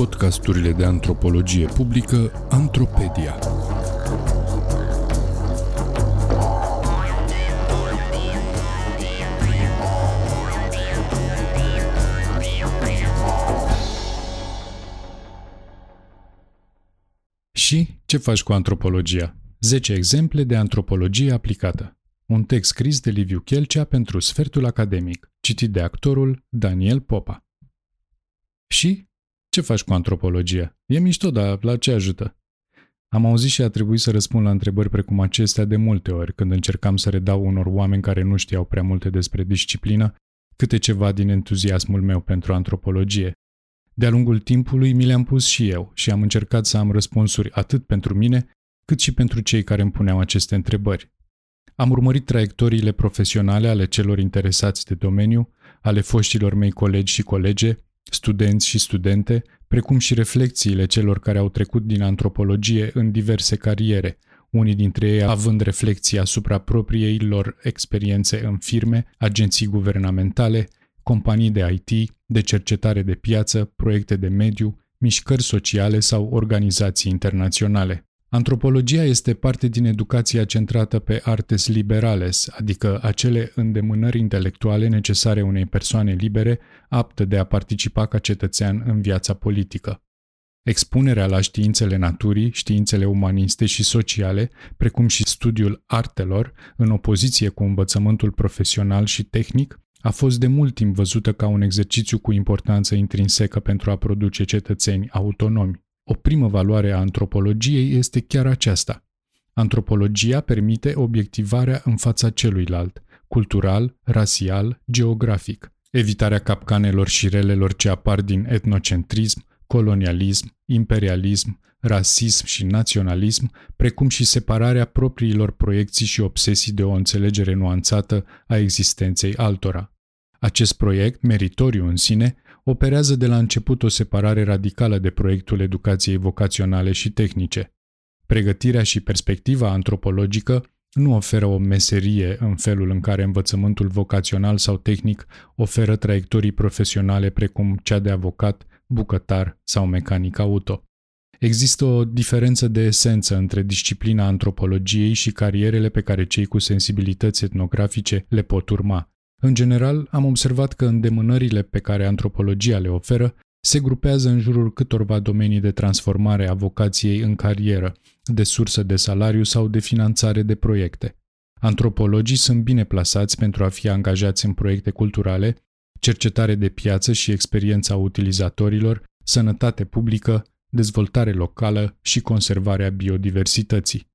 podcasturile de antropologie publică Antropedia. Și ce faci cu antropologia? 10 exemple de antropologie aplicată. Un text scris de Liviu Chelcea pentru Sfertul Academic, citit de actorul Daniel Popa. Și ce faci cu antropologia? E mișto, dar la ce ajută? Am auzit și a trebuit să răspund la întrebări precum acestea de multe ori când încercam să redau unor oameni care nu știau prea multe despre disciplină câte ceva din entuziasmul meu pentru antropologie. De-a lungul timpului mi le-am pus și eu și am încercat să am răspunsuri atât pentru mine, cât și pentru cei care îmi puneau aceste întrebări. Am urmărit traiectoriile profesionale ale celor interesați de domeniu, ale foștilor mei colegi și colege, studenți și studente, precum și reflexiile celor care au trecut din antropologie în diverse cariere, unii dintre ei având reflexii asupra propriei lor experiențe în firme, agenții guvernamentale, companii de IT, de cercetare de piață, proiecte de mediu, mișcări sociale sau organizații internaționale. Antropologia este parte din educația centrată pe artes liberales, adică acele îndemânări intelectuale necesare unei persoane libere, aptă de a participa ca cetățean în viața politică. Expunerea la științele naturii, științele umaniste și sociale, precum și studiul artelor, în opoziție cu învățământul profesional și tehnic, a fost de mult timp văzută ca un exercițiu cu importanță intrinsecă pentru a produce cetățeni autonomi. O primă valoare a antropologiei este chiar aceasta. Antropologia permite obiectivarea în fața celuilalt, cultural, rasial, geografic, evitarea capcanelor și relelor ce apar din etnocentrism, colonialism, imperialism, rasism și naționalism, precum și separarea propriilor proiecții și obsesii de o înțelegere nuanțată a existenței altora. Acest proiect, meritoriu în sine, operează de la început o separare radicală de proiectul educației vocaționale și tehnice. Pregătirea și perspectiva antropologică nu oferă o meserie în felul în care învățământul vocațional sau tehnic oferă traiectorii profesionale precum cea de avocat, bucătar sau mecanic auto. Există o diferență de esență între disciplina antropologiei și carierele pe care cei cu sensibilități etnografice le pot urma. În general, am observat că îndemânările pe care antropologia le oferă se grupează în jurul câtorva domenii de transformare a vocației în carieră, de sursă de salariu sau de finanțare de proiecte. Antropologii sunt bine plasați pentru a fi angajați în proiecte culturale, cercetare de piață și experiența utilizatorilor, sănătate publică, dezvoltare locală și conservarea biodiversității.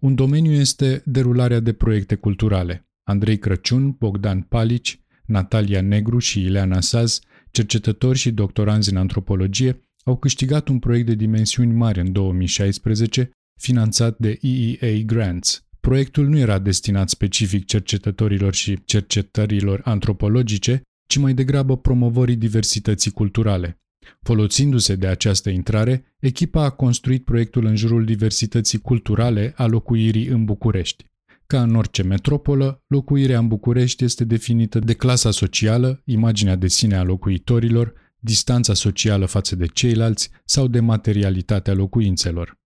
Un domeniu este derularea de proiecte culturale. Andrei Crăciun, Bogdan Palici, Natalia Negru și Ileana Saz, cercetători și doctoranzi în antropologie, au câștigat un proiect de dimensiuni mari în 2016, finanțat de EEA Grants. Proiectul nu era destinat specific cercetătorilor și cercetărilor antropologice, ci mai degrabă promovării diversității culturale. Folosindu-se de această intrare, echipa a construit proiectul în jurul diversității culturale a locuirii în București. Ca în orice metropolă, locuirea în București este definită de clasa socială, imaginea de sine a locuitorilor, distanța socială față de ceilalți sau de materialitatea locuințelor.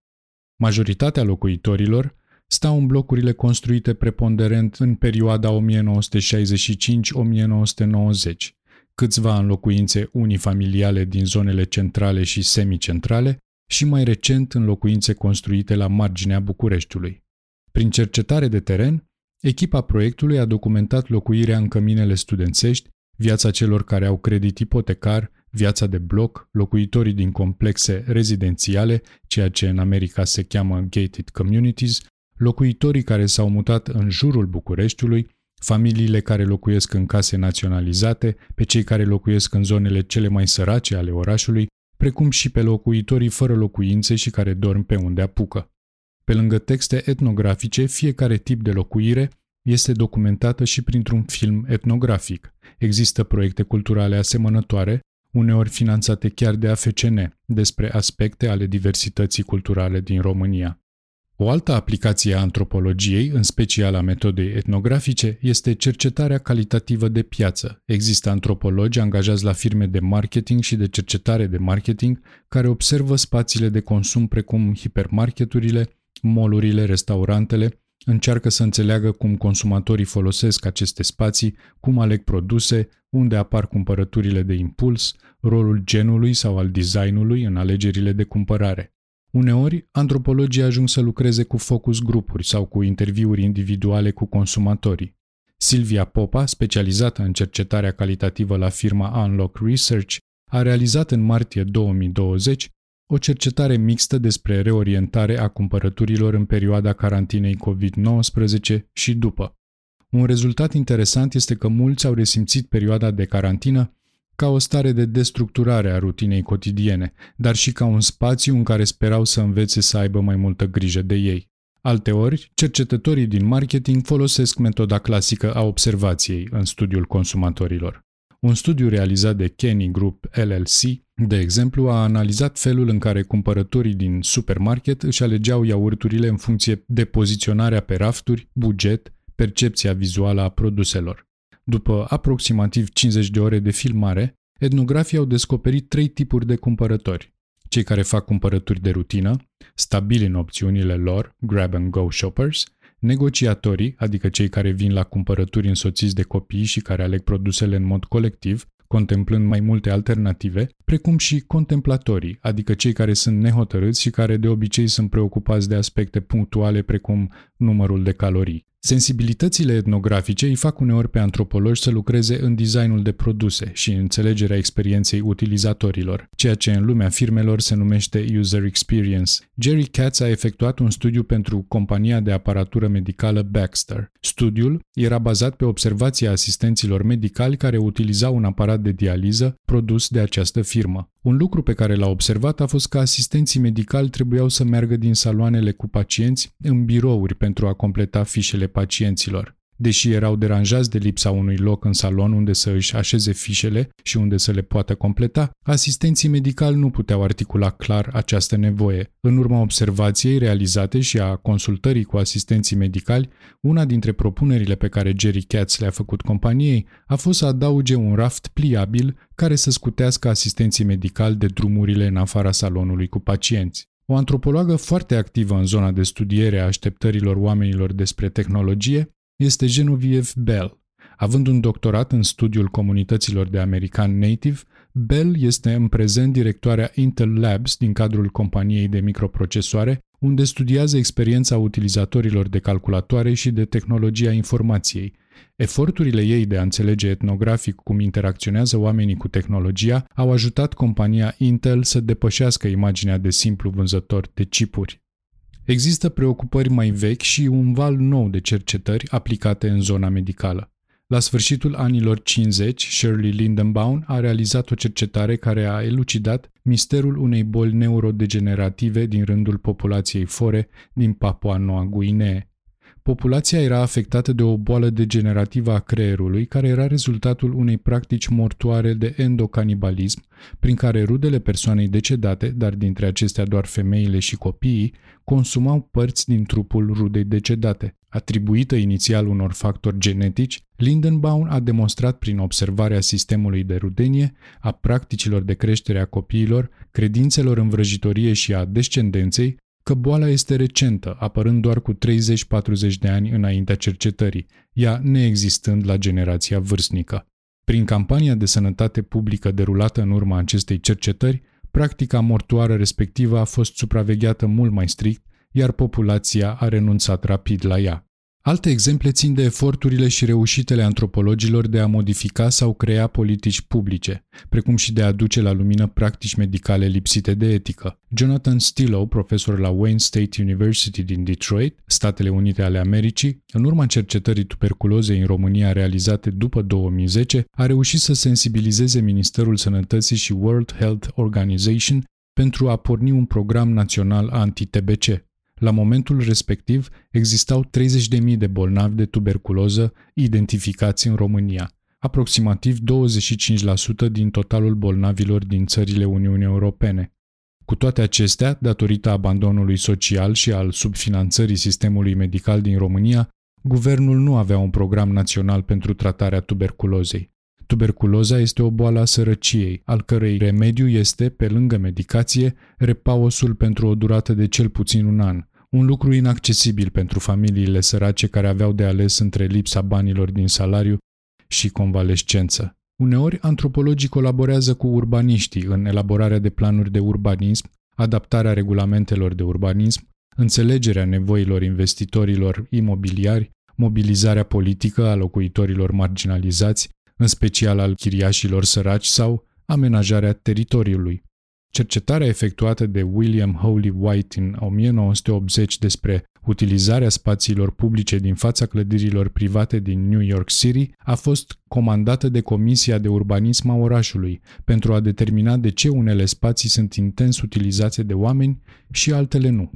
Majoritatea locuitorilor stau în blocurile construite preponderent în perioada 1965-1990, câțiva în locuințe unifamiliale din zonele centrale și semicentrale și mai recent în locuințe construite la marginea Bucureștiului. Prin cercetare de teren, echipa proiectului a documentat locuirea în căminele studențești, viața celor care au credit ipotecar, viața de bloc, locuitorii din complexe rezidențiale, ceea ce în America se cheamă gated communities, locuitorii care s-au mutat în jurul Bucureștiului, familiile care locuiesc în case naționalizate, pe cei care locuiesc în zonele cele mai sărace ale orașului, precum și pe locuitorii fără locuințe și care dorm pe unde apucă. Pe lângă texte etnografice, fiecare tip de locuire este documentată și printr-un film etnografic. Există proiecte culturale asemănătoare, uneori finanțate chiar de AFCN, despre aspecte ale diversității culturale din România. O altă aplicație a antropologiei, în special a metodei etnografice, este cercetarea calitativă de piață. Există antropologi angajați la firme de marketing și de cercetare de marketing care observă spațiile de consum precum hipermarketurile, molurile, restaurantele, încearcă să înțeleagă cum consumatorii folosesc aceste spații, cum aleg produse, unde apar cumpărăturile de impuls, rolul genului sau al designului în alegerile de cumpărare. Uneori, antropologii ajung să lucreze cu focus grupuri sau cu interviuri individuale cu consumatorii. Silvia Popa, specializată în cercetarea calitativă la firma Unlock Research, a realizat în martie 2020 o cercetare mixtă despre reorientare a cumpărăturilor în perioada carantinei COVID-19 și după. Un rezultat interesant este că mulți au resimțit perioada de carantină ca o stare de destructurare a rutinei cotidiene, dar și ca un spațiu în care sperau să învețe să aibă mai multă grijă de ei. Alteori, cercetătorii din marketing folosesc metoda clasică a observației în studiul consumatorilor. Un studiu realizat de Kenny Group LLC, de exemplu, a analizat felul în care cumpărătorii din supermarket își alegeau iaurturile în funcție de poziționarea pe rafturi, buget, percepția vizuală a produselor. După aproximativ 50 de ore de filmare, etnografii au descoperit trei tipuri de cumpărători. Cei care fac cumpărături de rutină, stabili în opțiunile lor, grab-and-go shoppers, negociatorii, adică cei care vin la cumpărături însoțiți de copii și care aleg produsele în mod colectiv, contemplând mai multe alternative, precum și contemplatorii, adică cei care sunt nehotărâți și care de obicei sunt preocupați de aspecte punctuale precum numărul de calorii. Sensibilitățile etnografice îi fac uneori pe antropologi să lucreze în designul de produse și în înțelegerea experienței utilizatorilor, ceea ce în lumea firmelor se numește user experience. Jerry Katz a efectuat un studiu pentru compania de aparatură medicală Baxter. Studiul era bazat pe observația asistenților medicali care utilizau un aparat de dializă produs de această firmă. Un lucru pe care l-a observat a fost că asistenții medicali trebuiau să meargă din saloanele cu pacienți în birouri pentru a completa fișele pacienților. Deși erau deranjați de lipsa unui loc în salon unde să își așeze fișele și unde să le poată completa, asistenții medicali nu puteau articula clar această nevoie. În urma observației realizate și a consultării cu asistenții medicali, una dintre propunerile pe care Jerry Katz le-a făcut companiei a fost să adauge un raft pliabil care să scutească asistenții medicali de drumurile în afara salonului cu pacienți. O antropologă foarte activă în zona de studiere a așteptărilor oamenilor despre tehnologie este Genevieve Bell. Având un doctorat în studiul comunităților de american native, Bell este în prezent directoarea Intel Labs din cadrul companiei de microprocesoare, unde studiază experiența utilizatorilor de calculatoare și de tehnologia informației. Eforturile ei de a înțelege etnografic cum interacționează oamenii cu tehnologia au ajutat compania Intel să depășească imaginea de simplu vânzător de chipuri. Există preocupări mai vechi și un val nou de cercetări aplicate în zona medicală. La sfârșitul anilor 50, Shirley Lindenbaum a realizat o cercetare care a elucidat misterul unei boli neurodegenerative din rândul populației fore din Papua Noua Guinee. Populația era afectată de o boală degenerativă a creierului, care era rezultatul unei practici mortoare de endocanibalism, prin care rudele persoanei decedate, dar dintre acestea doar femeile și copiii, consumau părți din trupul rudei decedate. Atribuită inițial unor factori genetici, Lindenbaum a demonstrat prin observarea sistemului de rudenie, a practicilor de creștere a copiilor, credințelor în vrăjitorie și a descendenței, că boala este recentă, apărând doar cu 30-40 de ani înaintea cercetării, ea neexistând la generația vârstnică. Prin campania de sănătate publică derulată în urma acestei cercetări, practica mortoară respectivă a fost supravegheată mult mai strict, iar populația a renunțat rapid la ea. Alte exemple țin de eforturile și reușitele antropologilor de a modifica sau crea politici publice, precum și de a aduce la lumină practici medicale lipsite de etică. Jonathan Stillow, profesor la Wayne State University din Detroit, Statele Unite ale Americii, în urma cercetării tuberculozei în România realizate după 2010, a reușit să sensibilizeze Ministerul Sănătății și World Health Organization pentru a porni un program național anti-TBC. La momentul respectiv, existau 30.000 de bolnavi de tuberculoză identificați în România, aproximativ 25% din totalul bolnavilor din țările Uniunii Europene. Cu toate acestea, datorită abandonului social și al subfinanțării sistemului medical din România, guvernul nu avea un program național pentru tratarea tuberculozei. Tuberculoza este o boală a sărăciei, al cărei remediu este, pe lângă medicație, repausul pentru o durată de cel puțin un an, un lucru inaccesibil pentru familiile sărace care aveau de ales între lipsa banilor din salariu și convalescență. Uneori, antropologii colaborează cu urbaniștii în elaborarea de planuri de urbanism, adaptarea regulamentelor de urbanism, înțelegerea nevoilor investitorilor imobiliari, mobilizarea politică a locuitorilor marginalizați, în special al chiriașilor săraci sau amenajarea teritoriului. Cercetarea efectuată de William Holy White în 1980 despre utilizarea spațiilor publice din fața clădirilor private din New York City a fost comandată de Comisia de Urbanism a orașului pentru a determina de ce unele spații sunt intens utilizate de oameni și altele nu.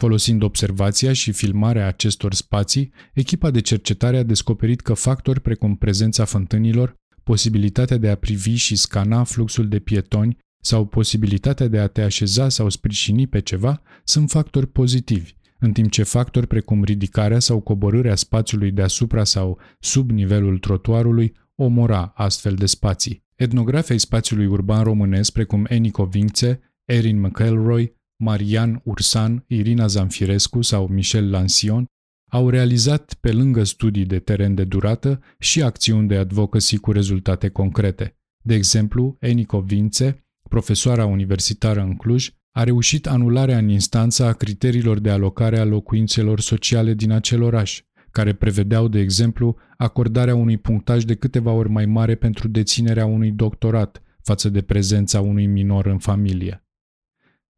Folosind observația și filmarea acestor spații, echipa de cercetare a descoperit că factori precum prezența fântânilor, posibilitatea de a privi și scana fluxul de pietoni sau posibilitatea de a te așeza sau sprijini pe ceva sunt factori pozitivi, în timp ce factori precum ridicarea sau coborârea spațiului deasupra sau sub nivelul trotuarului omora astfel de spații. Etnografii spațiului urban românesc precum Enico Vince, Erin McElroy, Marian Ursan, Irina Zanfirescu sau Michel Lansion au realizat pe lângă studii de teren de durată și acțiuni de advocacy cu rezultate concrete. De exemplu, Enico Vince, profesoara universitară în Cluj, a reușit anularea în instanță a criteriilor de alocare a locuințelor sociale din acel oraș, care prevedeau, de exemplu, acordarea unui punctaj de câteva ori mai mare pentru deținerea unui doctorat față de prezența unui minor în familie.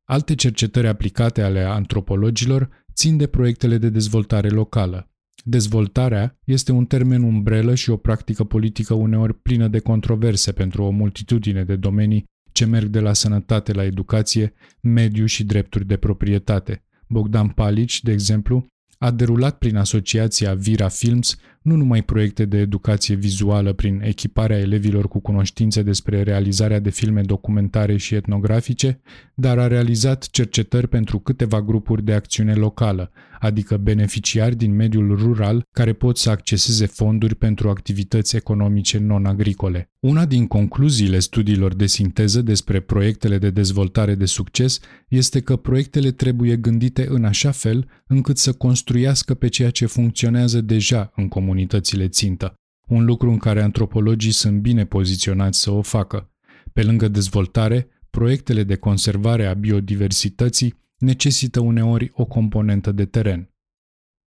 Alte cercetări aplicate ale antropologilor țin de proiectele de dezvoltare locală. Dezvoltarea este un termen umbrelă și o practică politică uneori plină de controverse pentru o multitudine de domenii ce merg de la sănătate la educație, mediu și drepturi de proprietate. Bogdan Palici, de exemplu, a derulat prin asociația Vira Films nu numai proiecte de educație vizuală prin echiparea elevilor cu cunoștințe despre realizarea de filme documentare și etnografice, dar a realizat cercetări pentru câteva grupuri de acțiune locală, adică beneficiari din mediul rural care pot să acceseze fonduri pentru activități economice non-agricole. Una din concluziile studiilor de sinteză despre proiectele de dezvoltare de succes este că proiectele trebuie gândite în așa fel încât să construiască pe ceea ce funcționează deja în comunitățile țintă, un lucru în care antropologii sunt bine poziționați să o facă. Pe lângă dezvoltare, proiectele de conservare a biodiversității necesită uneori o componentă de teren.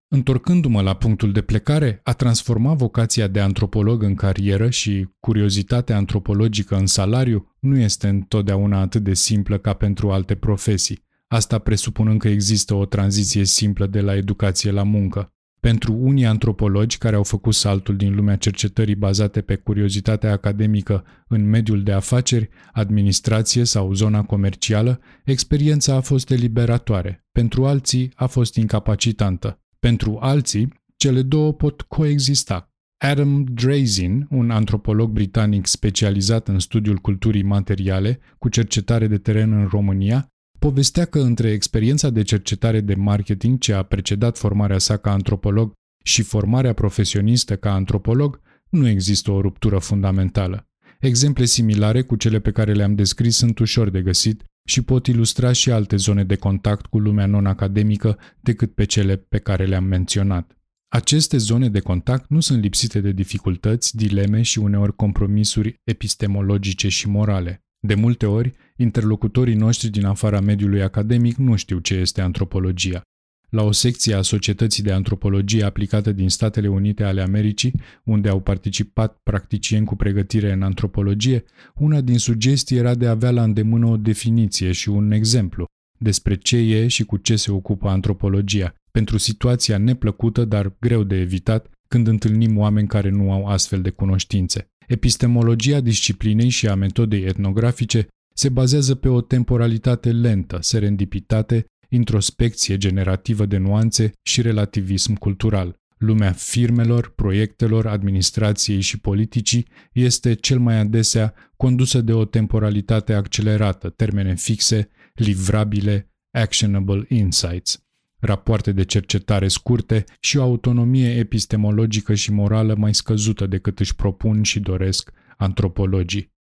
Întorcându-mă la punctul de plecare, a transforma vocația de antropolog în carieră și curiozitatea antropologică în salariu nu este întotdeauna atât de simplă ca pentru alte profesii, asta presupunând că există o tranziție simplă de la educație la muncă. Pentru unii antropologi care au făcut saltul din lumea cercetării bazate pe curiozitatea academică în mediul de afaceri, administrație sau zona comercială, experiența a fost eliberatoare. Pentru alții a fost incapacitantă. Pentru alții, cele două pot coexista. Adam Drazin, un antropolog britanic specializat în studiul culturii materiale, cu cercetare de teren în România, povestea că între experiența de cercetare de marketing ce a precedat formarea sa ca antropolog și formarea profesionistă ca antropolog, nu există o ruptură fundamentală. Exemple similare cu cele pe care le-am descris sunt ușor de găsit și pot ilustra și alte zone de contact cu lumea non-academică decât pe cele pe care le-am menționat. Aceste zone de contact nu sunt lipsite de dificultăți, dileme și uneori compromisuri epistemologice și morale. De multe ori, interlocutorii noștri din afara mediului academic nu știu ce este antropologia. La o secție a Societății de Antropologie aplicată din Statele Unite ale Americii, unde au participat practicieni cu pregătire în antropologie, una din sugestii era de a avea la îndemână o definiție și un exemplu despre ce e și cu ce se ocupă antropologia, pentru situația neplăcută, dar greu de evitat, când întâlnim oameni care nu au astfel de cunoștințe. Epistemologia disciplinei și a metodei etnografice se bazează pe o temporalitate lentă, serendipitate, introspecție generativă de nuanțe și relativism cultural. Lumea firmelor, proiectelor, administrației și politicii este cel mai adesea condusă de o temporalitate accelerată, termene fixe, livrabile, actionable insights, rapoarte de cercetare scurte și o autonomie epistemologică și morală mai scăzută decât își propun și doresc antropologii.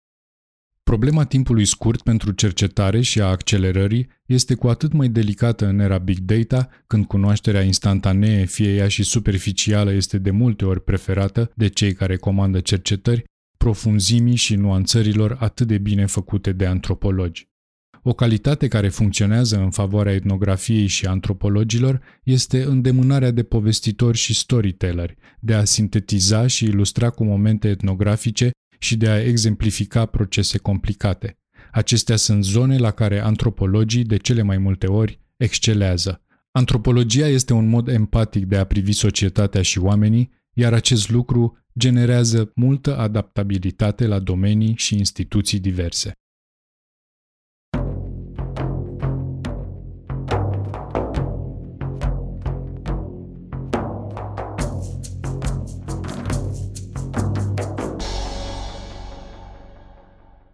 Problema timpului scurt pentru cercetare și a accelerării este cu atât mai delicată în era big data, când cunoașterea instantanee, fie ea și superficială, este de multe ori preferată de cei care comandă cercetări, profunzimii și nuanțărilor atât de bine făcute de antropologi. O calitate care funcționează în favoarea etnografiei și antropologilor este îndemânarea de povestitori și storytelleri, de a sintetiza și ilustra cu momente etnografice și de a exemplifica procese complicate. Acestea sunt zone la care antropologii, de cele mai multe ori, excelează. Antropologia este un mod empatic de a privi societatea și oamenii, iar acest lucru generează multă adaptabilitate la domenii și instituții diverse.